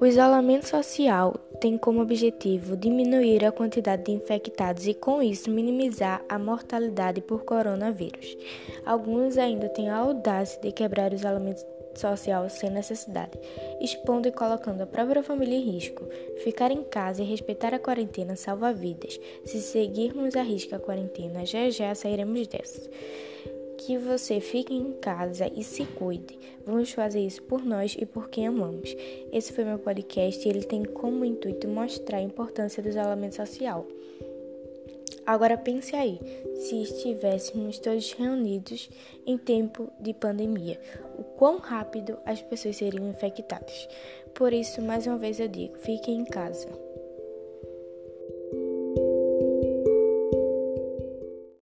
O isolamento social tem como objetivo diminuir a quantidade de infectados e, com isso, minimizar a mortalidade por coronavírus. Alguns ainda têm a audácia de quebrar o isolamento social sem necessidade, expondo e colocando a própria família em risco. Ficar em casa e respeitar a quarentena salva vidas. Se seguirmos a risca a quarentena, já já sairemos dessa. Que você fique em casa e se cuide. Vamos fazer isso por nós e por quem amamos. Esse foi meu podcast e ele tem como intuito mostrar a importância do isolamento social. Agora pense aí, se estivéssemos todos reunidos em tempo de pandemia, o quão rápido as pessoas seriam infectadas. Por isso, mais uma vez eu digo, fiquem em casa.